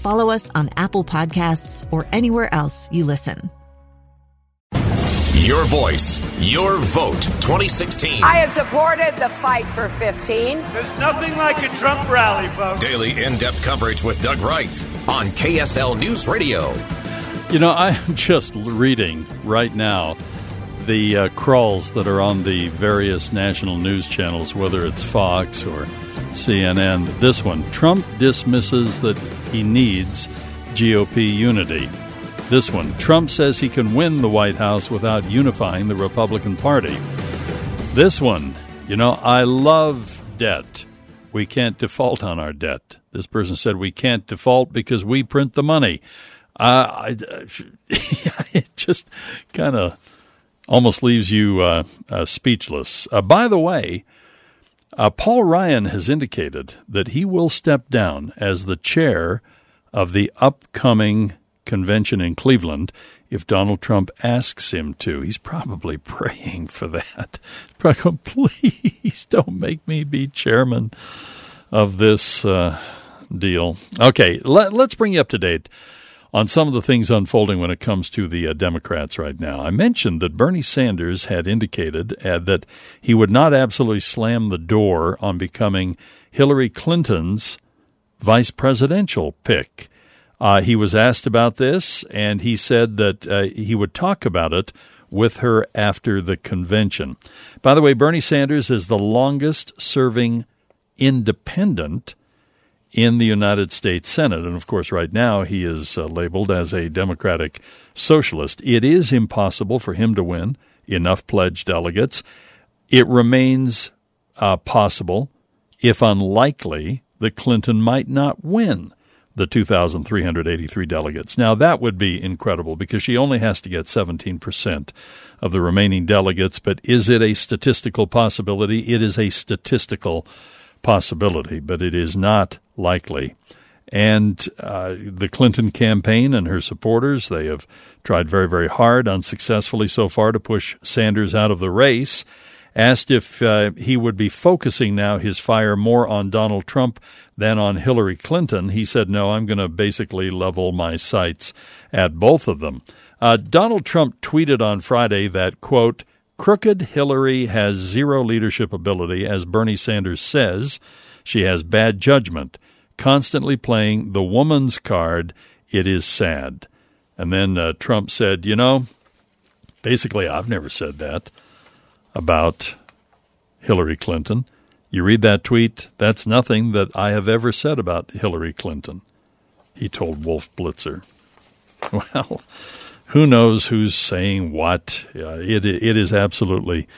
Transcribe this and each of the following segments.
follow us on Apple Podcasts, or anywhere else you listen. Your voice, your vote 2016. I have supported the fight for 15. There's nothing like a Trump rally, folks. Daily in depth coverage with Doug Wright on KSL News Radio. You know, I'm just reading right now the uh, crawls that are on the various national news channels, whether it's Fox or CNN. This one Trump dismisses that he needs GOP unity. This one Trump says he can win the White House without unifying the Republican Party. This one, you know, I love debt. We can't default on our debt. This person said we can't default because we print the money. Uh, I, it just kind of almost leaves you uh, uh, speechless. Uh, by the way, uh, Paul Ryan has indicated that he will step down as the chair of the upcoming convention in Cleveland if Donald Trump asks him to. He's probably praying for that. Probably, please don't make me be chairman of this uh, deal. Okay, let, us bring you up to date on some of the things unfolding when it comes to the uh, Democrats right now. I mentioned that Bernie Sanders had indicated uh, that he would not absolutely slam the door on becoming Hillary Clinton's vice presidential pick. Uh, he was asked about this, and he said that uh, he would talk about it with her after the convention. By the way, Bernie Sanders is the longest serving independent in the United States Senate. And of course, right now he is uh, labeled as a Democratic socialist. It is impossible for him to win enough pledged delegates. It remains uh, possible, if unlikely, that Clinton might not win the 2,383 delegates. Now, that would be incredible because she only has to get 17% of the remaining delegates. But is it a statistical possibility? It is a statistical possibility, but it is not likely. And uh, the Clinton campaign and her supporters, they have tried very, very hard, unsuccessfully so far, to push Sanders out of the race. Asked if uh, he would be focusing now his fire more on Donald Trump than on Hillary Clinton, he said, No, I'm going to basically level my sights at both of them. Uh, Donald Trump tweeted on Friday that, quote, Crooked Hillary has zero leadership ability, as Bernie Sanders says. She has bad judgment, constantly playing the woman's card. It is sad. And then uh, Trump said, You know, basically, I've never said that about Hillary Clinton. You read that tweet, that's nothing that I have ever said about Hillary Clinton, he told Wolf Blitzer. Well, who knows who's saying what? Uh, it it is absolutely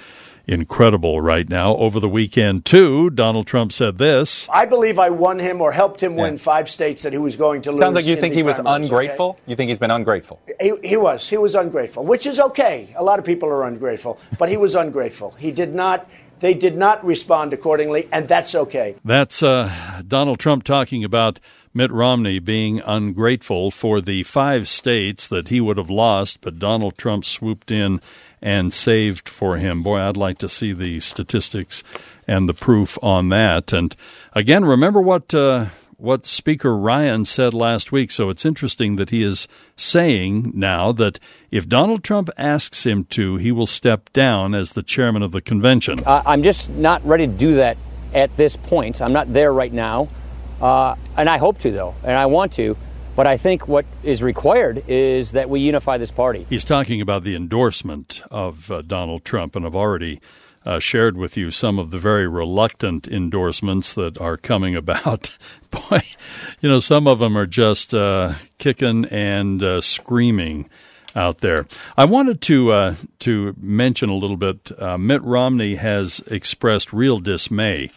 incredible right now. Over the weekend, too, Donald Trump said this. I believe I won him or helped him win five states that he was going to lose. Sounds like you think he was ungrateful. Okay? You think he's been ungrateful. He, he was. He was ungrateful, which is okay. A lot of people are ungrateful, but he was ungrateful. He did not. They did not respond accordingly, and that's okay. That's uh, Donald Trump talking about Mitt Romney being ungrateful for the five states that he would have lost, but Donald Trump swooped in and saved for him. Boy, I'd like to see the statistics and the proof on that. And again, remember what uh, what Speaker Ryan said last week. So it's interesting that he is saying now that if Donald Trump asks him to, he will step down as the chairman of the convention. Uh, I'm just not ready to do that at this point. I'm not there right now. Uh, and I hope to, though, and I want to. But I think what is required is that we unify this party. He's talking about the endorsement of uh, Donald Trump, and I've already uh, shared with you some of the very reluctant endorsements that are coming about. Boy, you know, some of them are just uh, kicking and uh, screaming out there. I wanted to uh, to mention a little bit. Uh, Mitt Romney has expressed real dismay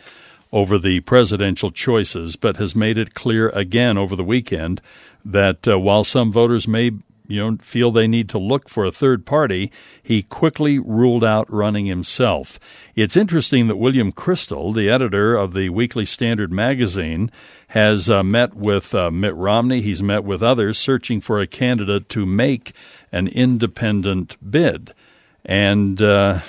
over the presidential choices, but has made it clear again over the weekend that uh, while some voters may you know feel they need to look for a third party, he quickly ruled out running himself. It's interesting that William Kristol, the editor of the Weekly Standard magazine, has uh, met with uh, Mitt Romney. He's met with others searching for a candidate to make an independent bid. And uh,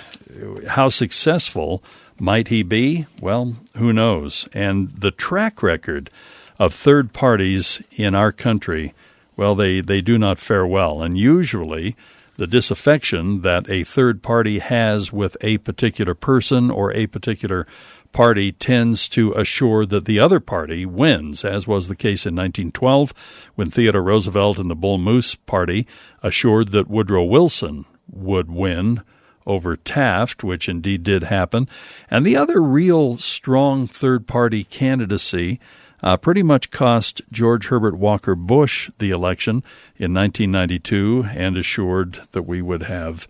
how successful might he be? Well, who knows? And the track record of third parties in our country, well, they, they do not fare well. And usually, the disaffection that a third party has with a particular person or a particular party tends to assure that the other party wins, as was the case in 1912 when Theodore Roosevelt and the Bull Moose Party assured that Woodrow Wilson would win over Taft, which indeed did happen. And the other real strong third party candidacy uh, pretty much cost George Herbert Walker Bush the election in 1992 and assured that we would have.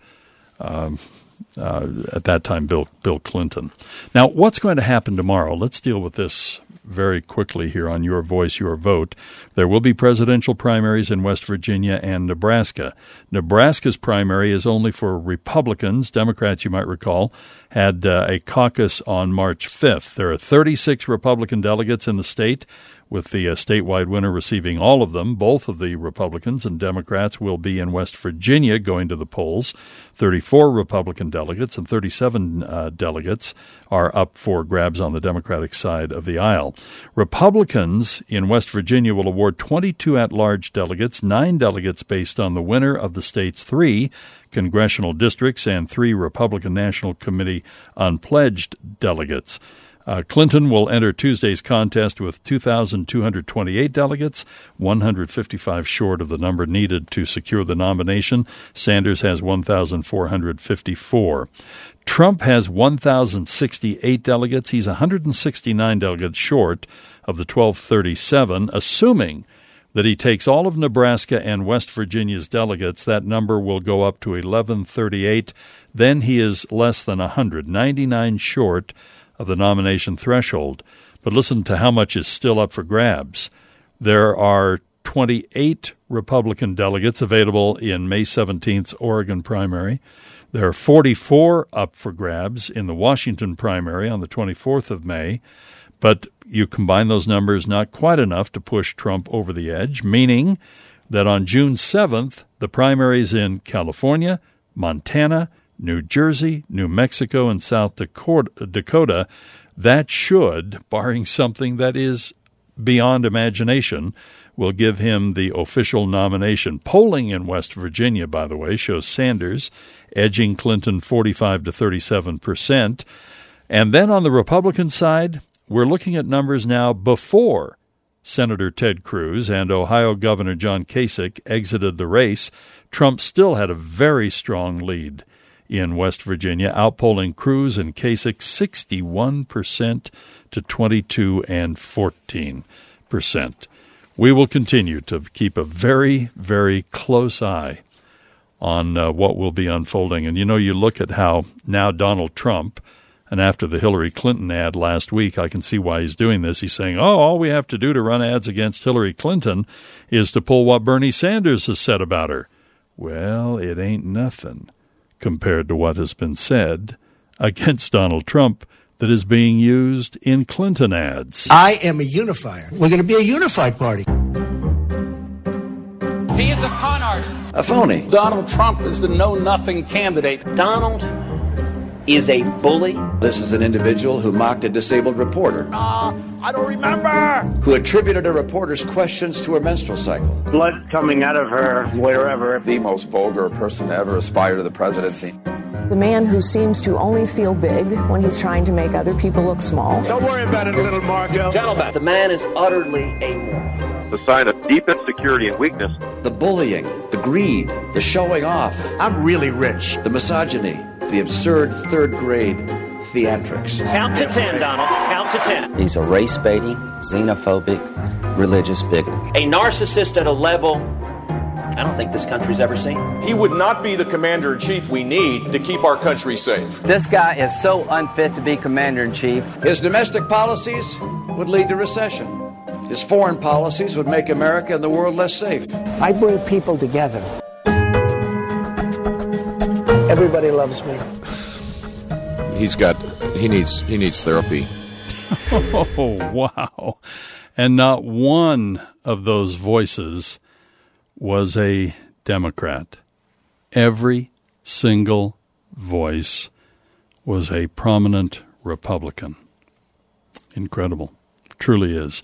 Um, uh, at that time, Bill Bill Clinton. Now, what's going to happen tomorrow? Let's deal with this very quickly here on Your Voice, Your Vote. There will be presidential primaries in West Virginia and Nebraska. Nebraska's primary is only for Republicans. Democrats, you might recall, had uh, a caucus on March 5th. There are 36 Republican delegates in the state with the uh, statewide winner receiving all of them. Both of the Republicans and Democrats will be in West Virginia going to the polls. 34 Republican delegates and 37 uh, delegates are up for grabs on the Democratic side of the aisle. Republicans in West Virginia will award 22 at large delegates, nine delegates based on the winner of the state's three congressional districts, and three Republican National Committee unpledged delegates. Uh, Clinton will enter Tuesday's contest with 2,228 delegates, 155 short of the number needed to secure the nomination. Sanders has 1,454. Trump has 1,068 delegates. He's 169 delegates short of the 1,237, assuming that he takes all of Nebraska and West Virginia's delegates. That number will go up to 1138. Then he is less than 100, 99 short of the nomination threshold. But listen to how much is still up for grabs. There are 28 Republican delegates available in May 17th's Oregon primary. There are 44 up for grabs in the Washington primary on the 24th of May. But you combine those numbers, not quite enough to push Trump over the edge, meaning that on June 7th, the primaries in California, Montana, New Jersey, New Mexico, and South Dakota, that should, barring something that is beyond imagination, will give him the official nomination. Polling in West Virginia, by the way, shows Sanders edging Clinton 45 to 37 percent. And then on the Republican side, we're looking at numbers now before Senator Ted Cruz and Ohio Governor John Kasich exited the race. Trump still had a very strong lead in West Virginia, outpolling Cruz and Kasich 61% to 22 and 14%. We will continue to keep a very, very close eye on uh, what will be unfolding. And you know, you look at how now Donald Trump, and after the Hillary Clinton ad last week, I can see why he's doing this. He's saying, oh, all we have to do to run ads against Hillary Clinton is to pull what Bernie Sanders has said about her. Well, it ain't nothing compared to what has been said against Donald Trump that is being used in Clinton ads. I am a unifier. We're going to be a unified party. He is a con artist. A phony. Donald Trump is the know nothing candidate. Donald is a bully. This is an individual who mocked a disabled reporter. Ah, uh, I don't remember. Who attributed a reporter's questions to her menstrual cycle. Blood coming out of her wherever. The most vulgar person to ever aspire to the presidency. The man who seems to only feel big when he's trying to make other people look small. Don't worry about it, little Marco. Gentlemen, the man is utterly amoral. a sign of deep insecurity and weakness. The bullying, the greed, the showing off. I'm really rich. The misogyny, the absurd third grade theatrics. Count to ten, Donald. Count to ten. He's a race baiting, xenophobic, religious bigot. A narcissist at a level I don't think this country's ever seen. He would not be the commander in chief we need to keep our country safe. This guy is so unfit to be commander in chief. His domestic policies would lead to recession. His foreign policies would make America and the world less safe. I bring people together. Everybody loves me. He's got he needs he needs therapy. oh wow. And not one of those voices was a Democrat. Every single voice was a prominent Republican. Incredible. Truly is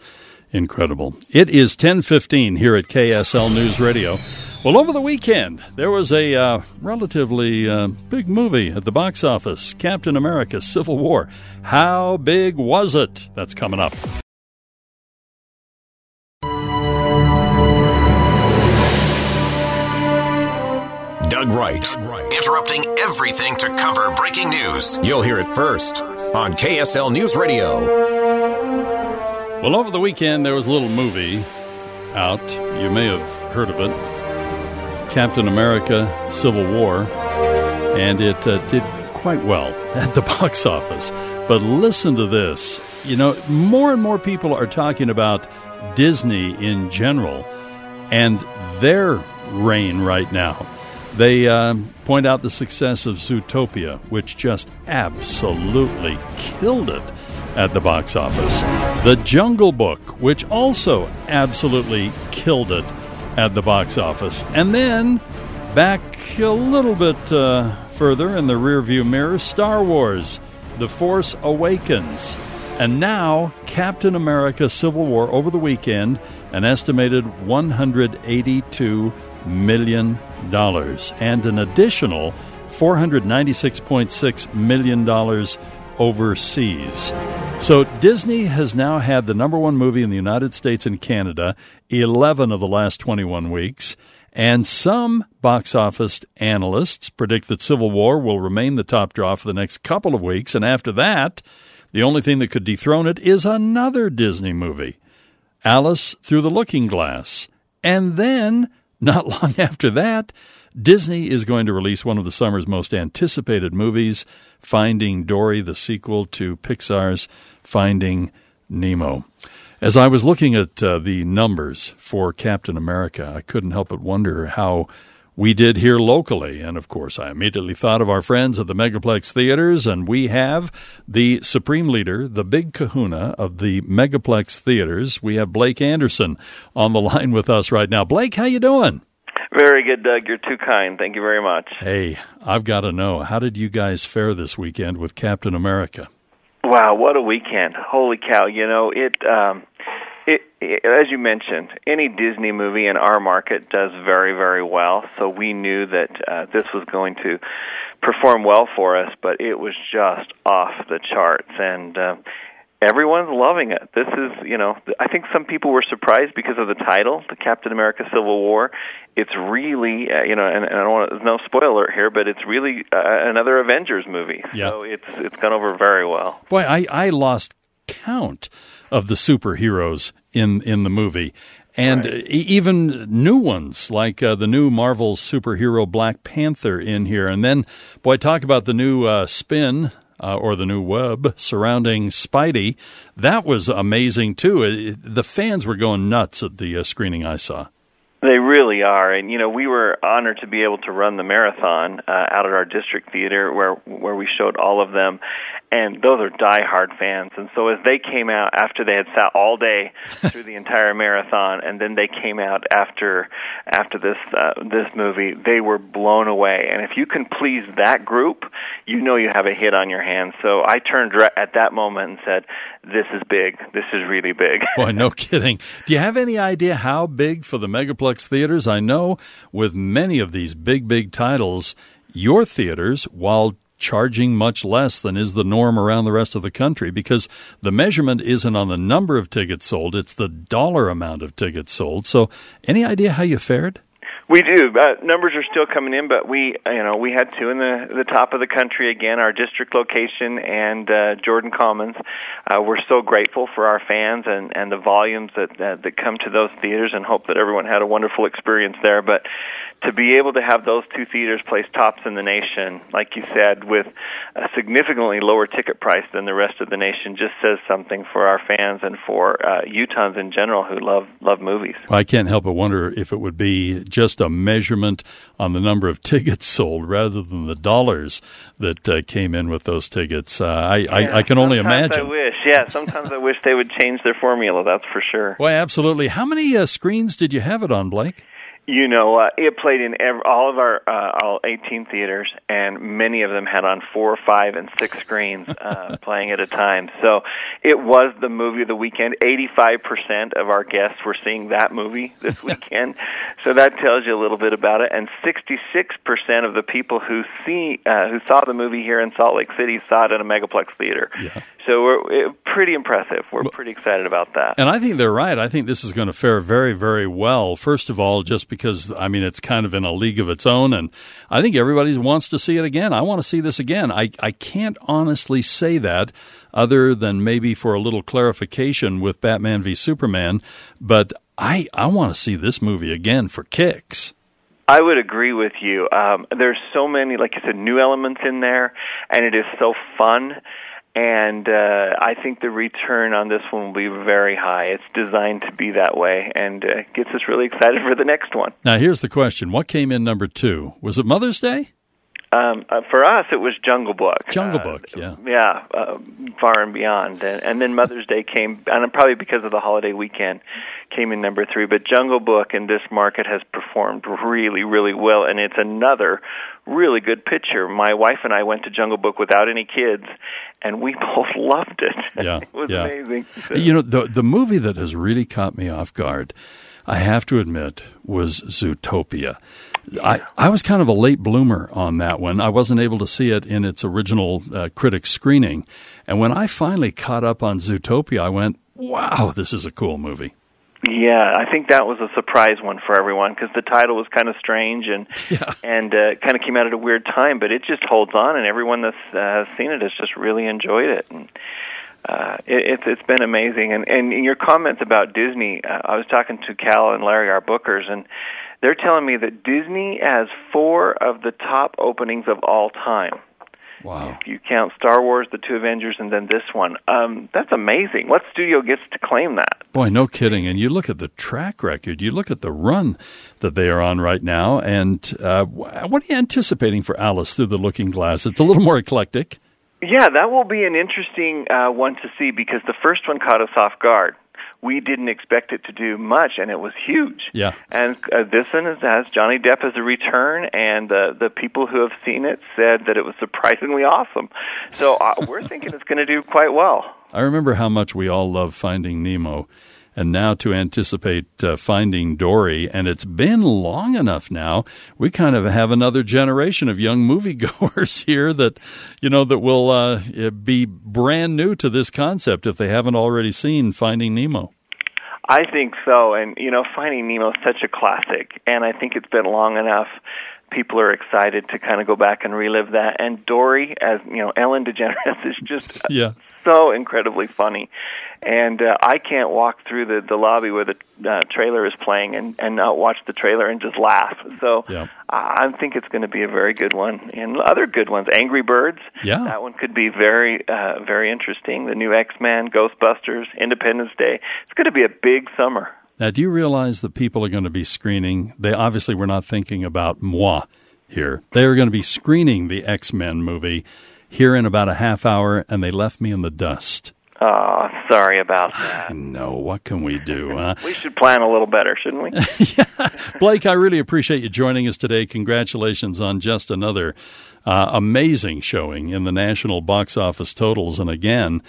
incredible. It is 10:15 here at KSL News Radio. Well, over the weekend, there was a uh, relatively uh, big movie at the box office Captain America Civil War. How big was it? That's coming up. Doug Wright, interrupting everything to cover breaking news. You'll hear it first on KSL News Radio. Well, over the weekend, there was a little movie out. You may have heard of it Captain America Civil War, and it uh, did quite well at the box office. But listen to this. You know, more and more people are talking about Disney in general and their reign right now. They uh, point out the success of Zootopia, which just absolutely killed it at the box office. The Jungle Book, which also absolutely killed it at the box office. And then back a little bit uh, further in the rearview mirror, Star Wars, The Force Awakens. And now, Captain America Civil War over the weekend, an estimated 182 million dollars and an additional 496.6 million dollars overseas. So Disney has now had the number 1 movie in the United States and Canada 11 of the last 21 weeks. And some box office analysts predict that Civil War will remain the top draw for the next couple of weeks. And after that, the only thing that could dethrone it is another Disney movie Alice Through the Looking Glass. And then not long after that, Disney is going to release one of the summer's most anticipated movies, Finding Dory, the sequel to Pixar's Finding Nemo. As I was looking at uh, the numbers for Captain America, I couldn't help but wonder how we did here locally. And of course, I immediately thought of our friends at the Megaplex Theaters, and we have the supreme leader, the big kahuna of the Megaplex Theaters. We have Blake Anderson on the line with us right now. Blake, how you doing? Very good, Doug. You're too kind. Thank you very much. Hey, I've got to know, how did you guys fare this weekend with Captain America? Wow, what a weekend! Holy cow! You know it. Um, it, it, as you mentioned, any Disney movie in our market does very, very well. So we knew that uh, this was going to perform well for us, but it was just off the charts, and uh, everyone's loving it. This is, you know, I think some people were surprised because of the title, the Captain America Civil War. It's really, uh, you know, and, and I don't want to, no spoiler here, but it's really uh, another Avengers movie. Yeah. So it's it's gone over very well. Boy, I I lost count of the superheroes in in the movie. And right. even new ones like uh, the new Marvel superhero Black Panther in here, and then boy, talk about the new uh, spin uh, or the new web surrounding Spidey. That was amazing too. It, the fans were going nuts at the uh, screening I saw. They really are, and you know we were honored to be able to run the marathon uh, out at our district theater, where where we showed all of them, and those are diehard fans. And so as they came out after they had sat all day through the entire marathon, and then they came out after after this uh, this movie, they were blown away. And if you can please that group, you know you have a hit on your hands. So I turned re- at that moment and said, "This is big. This is really big." Boy, no kidding. Do you have any idea how big for the Megaplex theaters? I know with many of these big, big titles, your theaters, while charging much less than is the norm around the rest of the country because the measurement isn't on the number of tickets sold, it's the dollar amount of tickets sold. So, any idea how you fared? We do. Uh, numbers are still coming in, but we, you know, we had two in the the top of the country again. Our district location and uh, Jordan Commons. Uh, we're so grateful for our fans and and the volumes that, that that come to those theaters, and hope that everyone had a wonderful experience there. But to be able to have those two theaters place tops in the nation, like you said, with a significantly lower ticket price than the rest of the nation, just says something for our fans and for uh, Utahns in general who love love movies. I can't help but wonder if it would be just a measurement on the number of tickets sold rather than the dollars that uh, came in with those tickets. Uh, I, yeah, I, I can only imagine. I wish, yeah. Sometimes I wish they would change their formula. That's for sure. Well, absolutely. How many uh, screens did you have it on, Blake? You know, uh, it played in every, all of our uh, all 18 theaters, and many of them had on four, five, and six screens uh, playing at a time. So it was the movie of the weekend. 85% of our guests were seeing that movie this weekend. so that tells you a little bit about it. And 66% of the people who see uh, who saw the movie here in Salt Lake City saw it at a megaplex theater. Yeah. So we're it, pretty impressive. We're pretty excited about that. And I think they're right. I think this is going to fare very, very well. First of all, just because I mean it's kind of in a league of its own, and I think everybody wants to see it again. I want to see this again. I I can't honestly say that other than maybe for a little clarification with Batman v Superman, but I I want to see this movie again for kicks. I would agree with you. Um, there's so many, like you said, new elements in there, and it is so fun and uh, I think the return on this one will be very high. It's designed to be that way, and uh, gets us really excited for the next one. Now, here's the question: What came in number two? Was it Mother's Day? Um, uh, for us, it was Jungle Book. Jungle uh, Book, yeah, yeah, uh, far and beyond, and, and then Mother's Day came, and probably because of the holiday weekend, came in number three. But Jungle Book in this market has performed really, really well, and it's another really good picture. My wife and I went to Jungle Book without any kids, and we both loved it. Yeah, it was yeah. amazing. So. You know, the the movie that has really caught me off guard, I have to admit, was Zootopia. I, I was kind of a late bloomer on that one. I wasn't able to see it in its original uh, critic screening. And when I finally caught up on Zootopia, I went, wow, this is a cool movie. Yeah, I think that was a surprise one for everyone because the title was kind of strange and yeah. and uh, kind of came out at a weird time, but it just holds on, and everyone that's uh, seen it has just really enjoyed it. And uh, it, it's it's been amazing. And and in your comments about Disney, uh, I was talking to Cal and Larry, our bookers, and they're telling me that Disney has four of the top openings of all time. Wow. If you count Star Wars, the two Avengers, and then this one. Um, that's amazing. What studio gets to claim that? Boy, no kidding. And you look at the track record, you look at the run that they are on right now, and uh, what are you anticipating for Alice Through the Looking Glass? It's a little more eclectic. Yeah, that will be an interesting uh, one to see because the first one caught us off guard we didn't expect it to do much, and it was huge. Yeah. And uh, this one has Johnny Depp as a return, and uh, the people who have seen it said that it was surprisingly awesome. So uh, we're thinking it's going to do quite well. I remember how much we all love Finding Nemo and now to anticipate uh, finding Dory. And it's been long enough now. We kind of have another generation of young moviegoers here that, you know, that will uh, be brand new to this concept if they haven't already seen Finding Nemo. I think so, and you know, Finding Nemo is such a classic, and I think it's been long enough people are excited to kind of go back and relive that. And Dory, as you know, Ellen DeGeneres is just yeah. so incredibly funny and uh, I can't walk through the the lobby where the uh, trailer is playing and and not watch the trailer and just laugh. So yeah. I think it's going to be a very good one. And other good ones, Angry Birds. Yeah, that one could be very uh, very interesting. The new X Men, Ghostbusters, Independence Day. It's going to be a big summer. Now, do you realize that people are going to be screening? They obviously were not thinking about moi here. They are going to be screening the X Men movie here in about a half hour, and they left me in the dust. Oh, sorry about that. No, what can we do? Huh? we should plan a little better, shouldn't we? yeah. Blake, I really appreciate you joining us today. Congratulations on just another uh, amazing showing in the national box office totals. And again,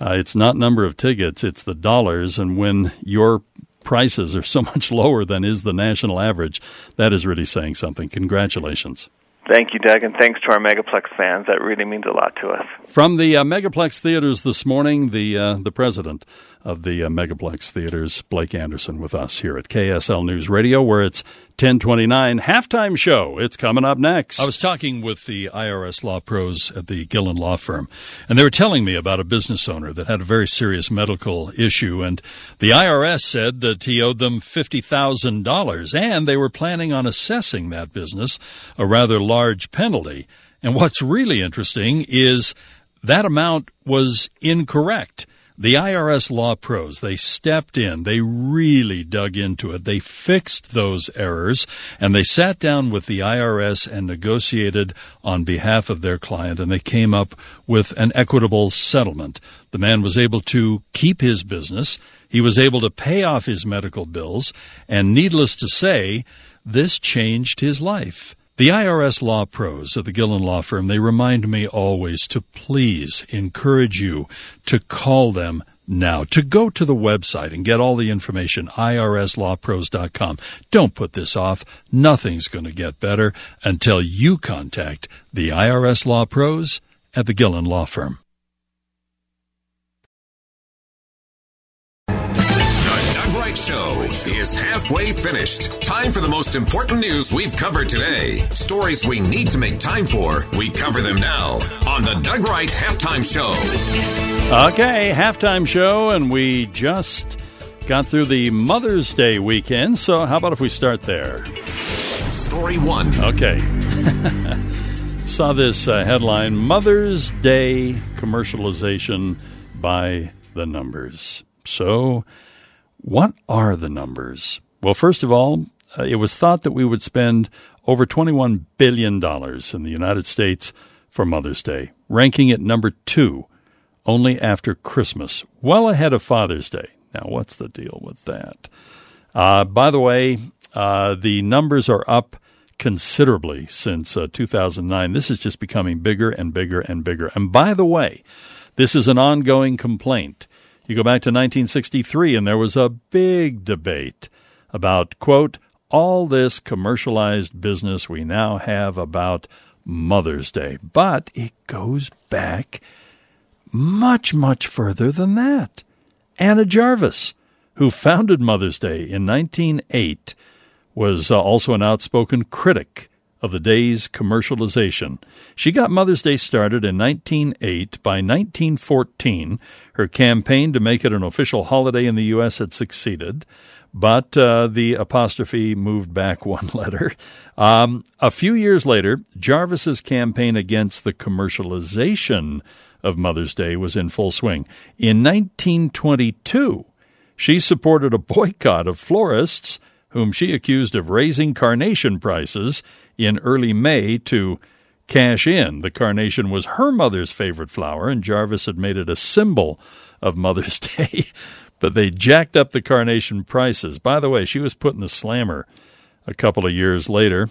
uh, it's not number of tickets, it's the dollars. And when your prices are so much lower than is the national average, that is really saying something. Congratulations. Thank you, Doug, and thanks to our Megaplex fans. That really means a lot to us. From the uh, Megaplex theaters this morning, the uh, the president of the uh, Megaplex theaters, Blake Anderson, with us here at KSL News Radio, where it's 1029 halftime show. It's coming up next. I was talking with the IRS law pros at the Gillen Law Firm, and they were telling me about a business owner that had a very serious medical issue, and the IRS said that he owed them $50,000, and they were planning on assessing that business a rather large penalty. And what's really interesting is that amount was incorrect. The IRS law pros, they stepped in, they really dug into it, they fixed those errors, and they sat down with the IRS and negotiated on behalf of their client, and they came up with an equitable settlement. The man was able to keep his business, he was able to pay off his medical bills, and needless to say, this changed his life. The IRS law pros at the Gillen Law Firm, they remind me always to please encourage you to call them now, to go to the website and get all the information, irslawpros.com. Don't put this off. Nothing's going to get better until you contact the IRS law pros at the Gillen Law Firm. Show is halfway finished. Time for the most important news we've covered today. Stories we need to make time for. We cover them now on the Doug Wright Halftime Show. Okay, halftime show, and we just got through the Mother's Day weekend. So, how about if we start there? Story one. Okay. Saw this uh, headline Mother's Day commercialization by the numbers. So, what are the numbers? Well, first of all, uh, it was thought that we would spend over $21 billion in the United States for Mother's Day, ranking at number two, only after Christmas, well ahead of Father's Day. Now, what's the deal with that? Uh, by the way, uh, the numbers are up considerably since uh, 2009. This is just becoming bigger and bigger and bigger. And by the way, this is an ongoing complaint. You go back to 1963, and there was a big debate about, quote, all this commercialized business we now have about Mother's Day. But it goes back much, much further than that. Anna Jarvis, who founded Mother's Day in 1908, was uh, also an outspoken critic of the day's commercialization. She got Mother's Day started in 1908. By 1914, her campaign to make it an official holiday in the U.S. had succeeded, but uh, the apostrophe moved back one letter. Um, a few years later, Jarvis's campaign against the commercialization of Mother's Day was in full swing. In 1922, she supported a boycott of florists whom she accused of raising carnation prices in early May to cash in. The carnation was her mother's favorite flower, and Jarvis had made it a symbol of Mother's Day. but they jacked up the carnation prices. By the way, she was put in the slammer a couple of years later.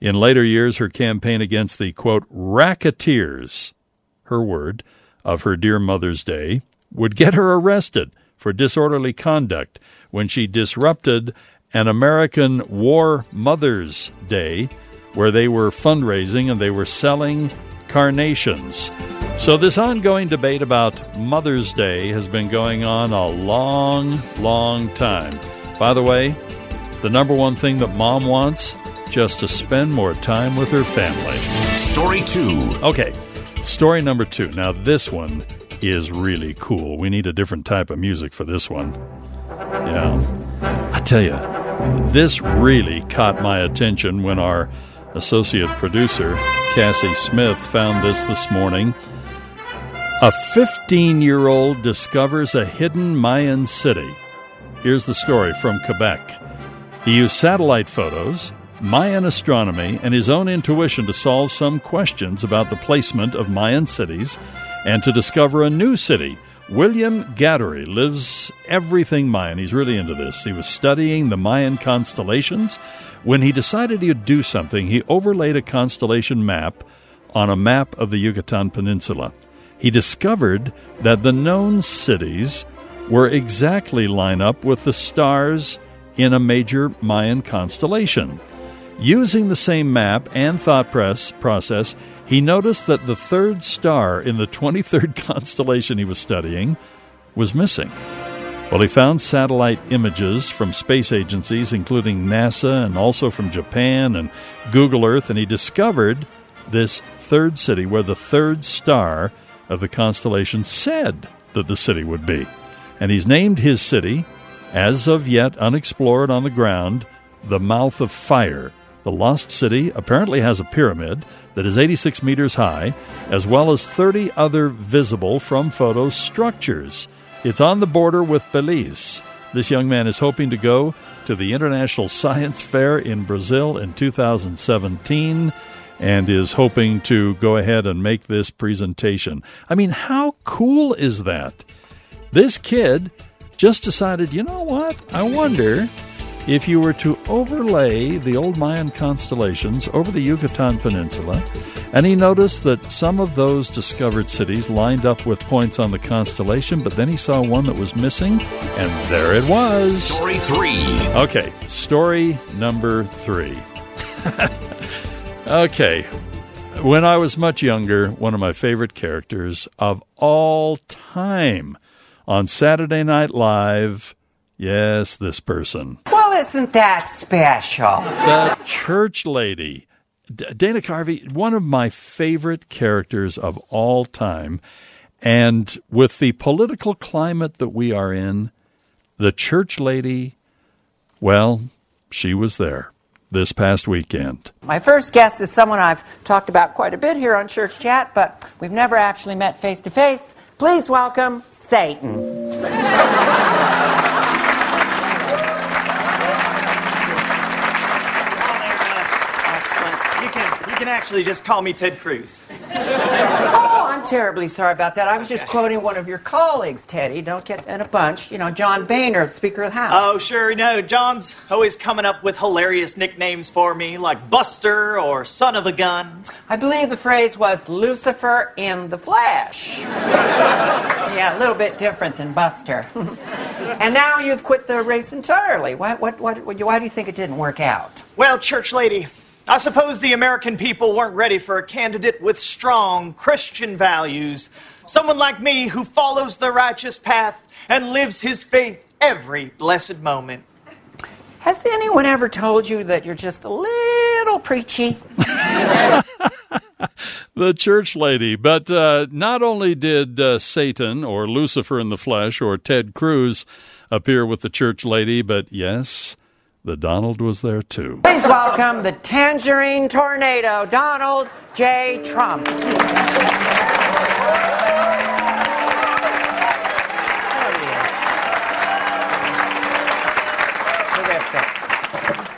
In later years, her campaign against the, quote, racketeers, her word, of her dear Mother's Day would get her arrested for disorderly conduct when she disrupted an American War Mothers Day where they were fundraising and they were selling carnations. So, this ongoing debate about Mother's Day has been going on a long, long time. By the way, the number one thing that mom wants just to spend more time with her family. Story two. Okay, story number two. Now, this one is really cool. We need a different type of music for this one. Yeah. I tell you, this really caught my attention when our associate producer, Cassie Smith, found this this morning. A 15 year old discovers a hidden Mayan city. Here's the story from Quebec. He used satellite photos, Mayan astronomy, and his own intuition to solve some questions about the placement of Mayan cities and to discover a new city. William Gadoury lives everything Mayan. He's really into this. He was studying the Mayan constellations when he decided he would do something, he overlaid a constellation map on a map of the Yucatan Peninsula. He discovered that the known cities were exactly line up with the stars in a major Mayan constellation. Using the same map and thought process, he noticed that the third star in the 23rd constellation he was studying was missing. Well, he found satellite images from space agencies, including NASA and also from Japan and Google Earth, and he discovered this third city where the third star of the constellation said that the city would be. And he's named his city, as of yet unexplored on the ground, the Mouth of Fire. The lost city apparently has a pyramid that is 86 meters high, as well as 30 other visible from photos structures. It's on the border with Belize. This young man is hoping to go to the International Science Fair in Brazil in 2017 and is hoping to go ahead and make this presentation. I mean, how cool is that? This kid just decided, you know what? I wonder if you were to overlay the old Mayan constellations over the Yucatan Peninsula, and he noticed that some of those discovered cities lined up with points on the constellation, but then he saw one that was missing, and there it was. Story three. Okay, story number three. okay. When I was much younger, one of my favorite characters of all time on Saturday Night Live Yes, this person. Isn't that special? The church lady. D- Dana Carvey, one of my favorite characters of all time. And with the political climate that we are in, the church lady, well, she was there this past weekend. My first guest is someone I've talked about quite a bit here on Church Chat, but we've never actually met face to face. Please welcome Satan. can actually just call me Ted Cruz. Oh, I'm terribly sorry about that. I was just quoting one of your colleagues, Teddy. Don't get in a bunch. You know, John Boehner, the Speaker of the House. Oh, sure. No, John's always coming up with hilarious nicknames for me, like Buster or Son of a Gun. I believe the phrase was Lucifer in the flesh. yeah, a little bit different than Buster. and now you've quit the race entirely. What, what, what, why do you think it didn't work out? Well, Church Lady, I suppose the American people weren't ready for a candidate with strong Christian values. Someone like me who follows the righteous path and lives his faith every blessed moment. Has anyone ever told you that you're just a little preachy? the church lady. But uh, not only did uh, Satan or Lucifer in the flesh or Ted Cruz appear with the church lady, but yes, the Donald was there too. Please welcome the Tangerine Tornado, Donald J. Trump.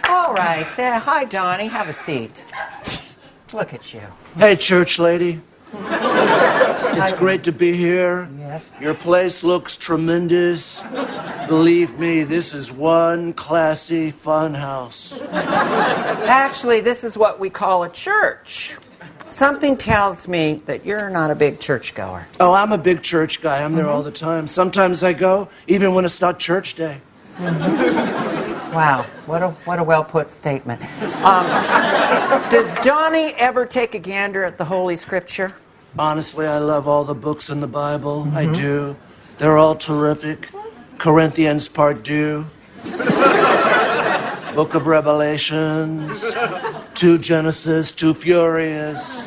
All right. Uh, hi, Donnie. Have a seat. Look at you. Hey, church lady. It's great to be here. Yes. Your place looks tremendous. Believe me, this is one classy fun house. Actually, this is what we call a church. Something tells me that you're not a big churchgoer. Oh, I'm a big church guy. I'm there mm-hmm. all the time. Sometimes I go, even when it's not church day. Mm-hmm. Wow, what a what a well put statement. Um, does Johnny ever take a gander at the Holy Scripture? Honestly, I love all the books in the Bible. Mm-hmm. I do. They're all terrific. Corinthians part two, Book of Revelations, 2 Genesis, 2 Furious,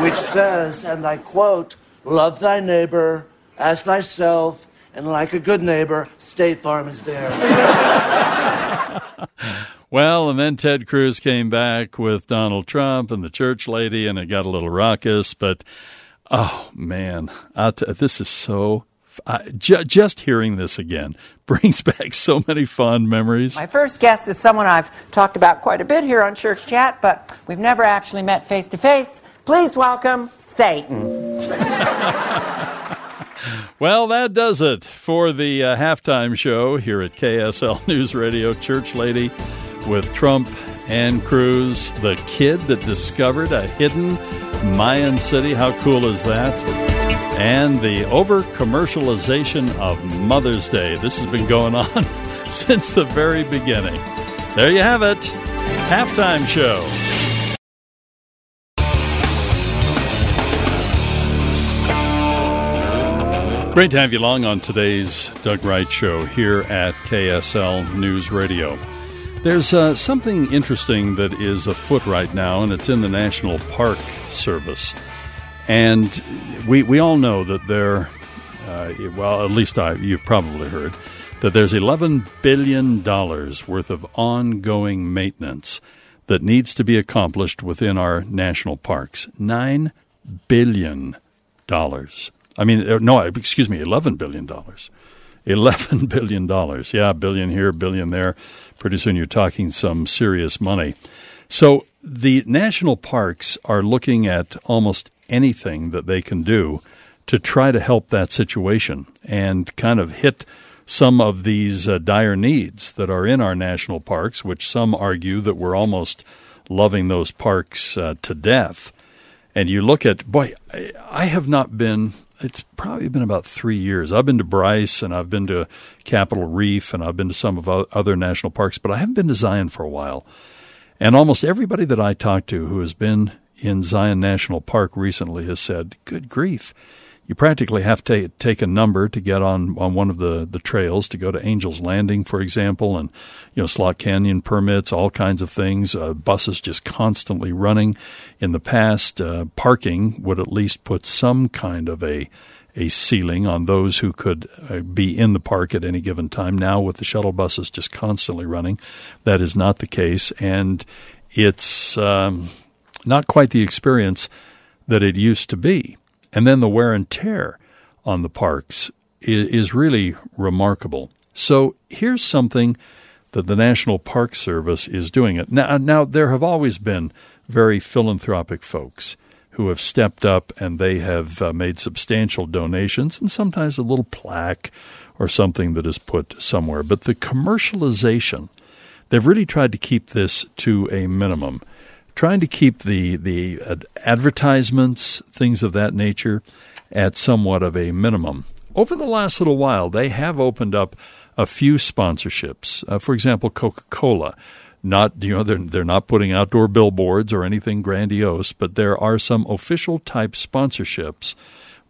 which says, and I quote, Love thy neighbor as thyself, and like a good neighbor, State Farm is there. Well, and then Ted Cruz came back with Donald Trump and the church lady, and it got a little raucous. But oh man, t- this is so. I, j- just hearing this again brings back so many fond memories. My first guest is someone I've talked about quite a bit here on Church Chat, but we've never actually met face to face. Please welcome Satan. well, that does it for the uh, halftime show here at KSL News Radio. Church Lady with Trump and Cruz, the kid that discovered a hidden Mayan city. How cool is that? And the over commercialization of Mother's Day. This has been going on since the very beginning. There you have it. halftime show. Great to have you along on today's Doug Wright Show here at KSL News Radio. There's uh, something interesting that is afoot right now, and it's in the National Park Service. And we, we all know that there, uh, well, at least I, you've probably heard, that there's $11 billion worth of ongoing maintenance that needs to be accomplished within our national parks. $9 billion. I mean, uh, no, excuse me, $11 billion. $11 billion. Yeah, billion here, billion there. Pretty soon you're talking some serious money. So the national parks are looking at almost anything that they can do to try to help that situation and kind of hit some of these uh, dire needs that are in our national parks, which some argue that we're almost loving those parks uh, to death. And you look at, boy, I have not been it's probably been about three years. I've been to Bryce and I've been to Capitol Reef and I've been to some of other national parks, but I haven't been to Zion for a while. And almost everybody that I talk to who has been in Zion National Park recently has said, "Good grief." You practically have to take a number to get on, on one of the, the trails to go to Angel's Landing, for example, and you know Slot Canyon permits, all kinds of things. Uh, buses just constantly running. In the past, uh, parking would at least put some kind of a a ceiling on those who could uh, be in the park at any given time. Now, with the shuttle buses just constantly running, that is not the case, and it's um, not quite the experience that it used to be. And then the wear and tear on the parks is, is really remarkable. So here's something that the National Park Service is doing. It now, now there have always been very philanthropic folks who have stepped up and they have uh, made substantial donations and sometimes a little plaque or something that is put somewhere. But the commercialization, they've really tried to keep this to a minimum trying to keep the the advertisements, things of that nature, at somewhat of a minimum. Over the last little while, they have opened up a few sponsorships. Uh, for example, Coca Cola. Not you know they're they're not putting outdoor billboards or anything grandiose, but there are some official type sponsorships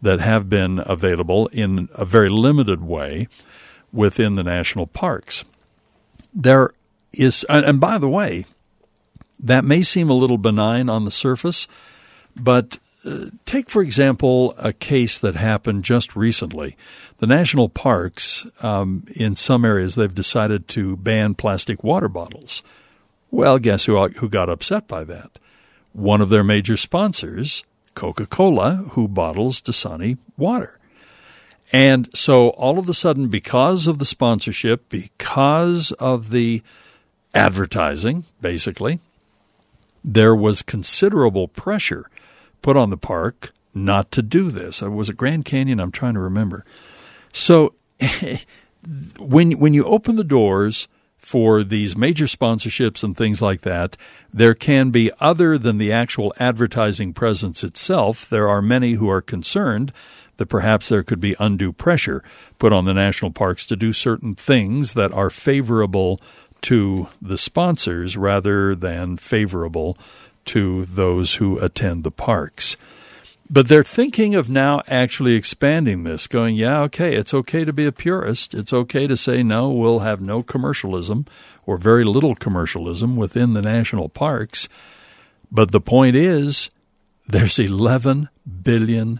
that have been available in a very limited way within the national parks. There is, and by the way, that may seem a little benign on the surface, but uh, take, for example, a case that happened just recently. The national parks, um, in some areas, they've decided to ban plastic water bottles. Well, guess who, who got upset by that? One of their major sponsors, Coca Cola, who bottles Dasani water. And so all of a sudden, because of the sponsorship, because of the advertising, basically, there was considerable pressure put on the park not to do this. It Was it Grand Canyon? I'm trying to remember. So when when you open the doors for these major sponsorships and things like that, there can be other than the actual advertising presence itself. There are many who are concerned that perhaps there could be undue pressure put on the national parks to do certain things that are favorable to the sponsors rather than favorable to those who attend the parks. But they're thinking of now actually expanding this, going, yeah, okay, it's okay to be a purist. It's okay to say, no, we'll have no commercialism or very little commercialism within the national parks. But the point is, there's $11 billion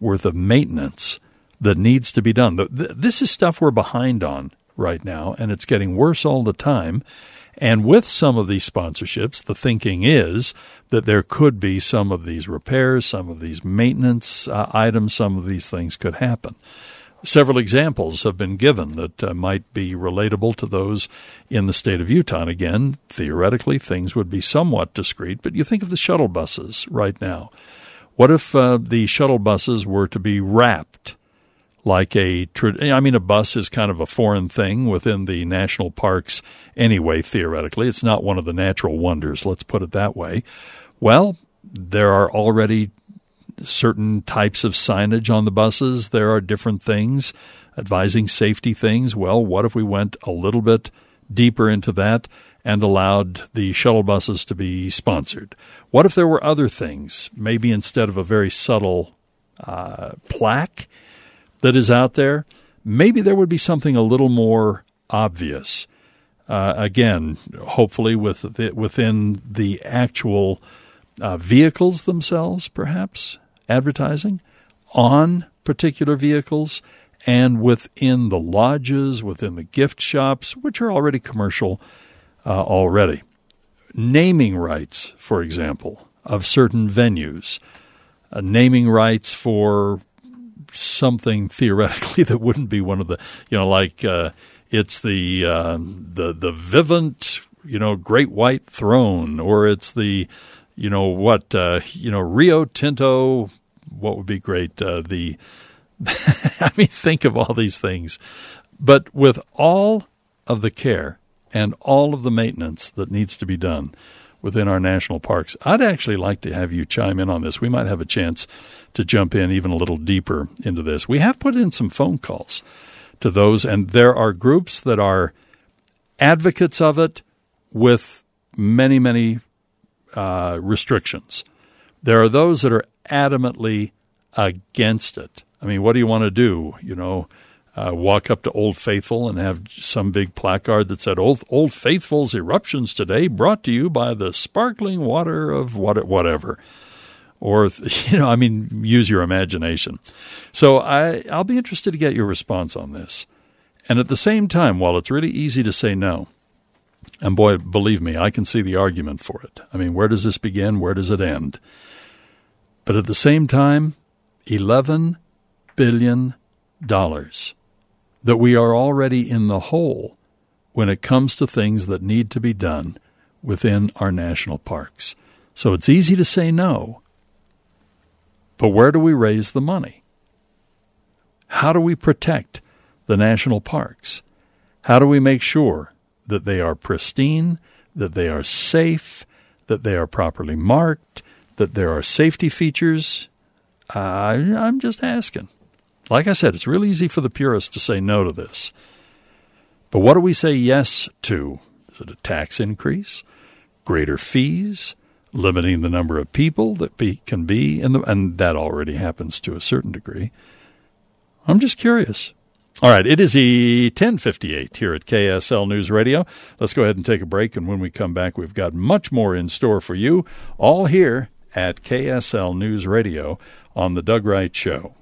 worth of maintenance that needs to be done. This is stuff we're behind on right now, and it's getting worse all the time. And with some of these sponsorships, the thinking is that there could be some of these repairs, some of these maintenance uh, items, some of these things could happen. Several examples have been given that uh, might be relatable to those in the state of Utah. And again, theoretically, things would be somewhat discreet, but you think of the shuttle buses right now. What if uh, the shuttle buses were to be wrapped like a I mean a bus is kind of a foreign thing within the national parks anyway theoretically it's not one of the natural wonders let's put it that way well there are already certain types of signage on the buses there are different things advising safety things well what if we went a little bit deeper into that and allowed the shuttle buses to be sponsored? What if there were other things? Maybe instead of a very subtle uh, plaque that is out there, maybe there would be something a little more obvious. Uh, again, hopefully with within the actual uh, vehicles themselves, perhaps advertising on particular vehicles and within the lodges, within the gift shops, which are already commercial uh, already. Naming rights, for example, of certain venues, uh, naming rights for something theoretically that wouldn't be one of the, you know, like uh, it's the uh, the the Vivint, you know, Great White Throne, or it's the, you know, what, uh, you know, Rio Tinto. What would be great? Uh, the I mean, think of all these things. But with all of the care and all of the maintenance that needs to be done within our national parks, I'd actually like to have you chime in on this. We might have a chance to jump in even a little deeper into this. We have put in some phone calls to those, and there are groups that are advocates of it with many, many uh, restrictions. There are those that are adamantly against it. I mean, what do you want to do? You know, uh, walk up to Old Faithful and have some big placard that said Old, Old Faithful's eruptions today brought to you by the sparkling water of what, whatever. Or, you know, I mean, use your imagination. So I, I'll be interested to get your response on this. And at the same time, while it's really easy to say no, and boy, believe me, I can see the argument for it. I mean, where does this begin? Where does it end? But at the same time, 11 billion dollars that we are already in the hole when it comes to things that need to be done within our national parks. So it's easy to say no. But where do we raise the money? How do we protect the national parks? How do we make sure that they are pristine, that they are safe, that they are properly marked, that there are safety features? I'm just asking. Like I said, it's real easy for the purists to say no to this. But what do we say yes to? Is it a tax increase? Greater fees? Limiting the number of people that be, can be in the, and that already happens to a certain degree. I'm just curious. All right, it is the 1058 here at KSL News Radio. Let's go ahead and take a break, and when we come back, we've got much more in store for you, all here at KSL News Radio on The Doug Wright Show.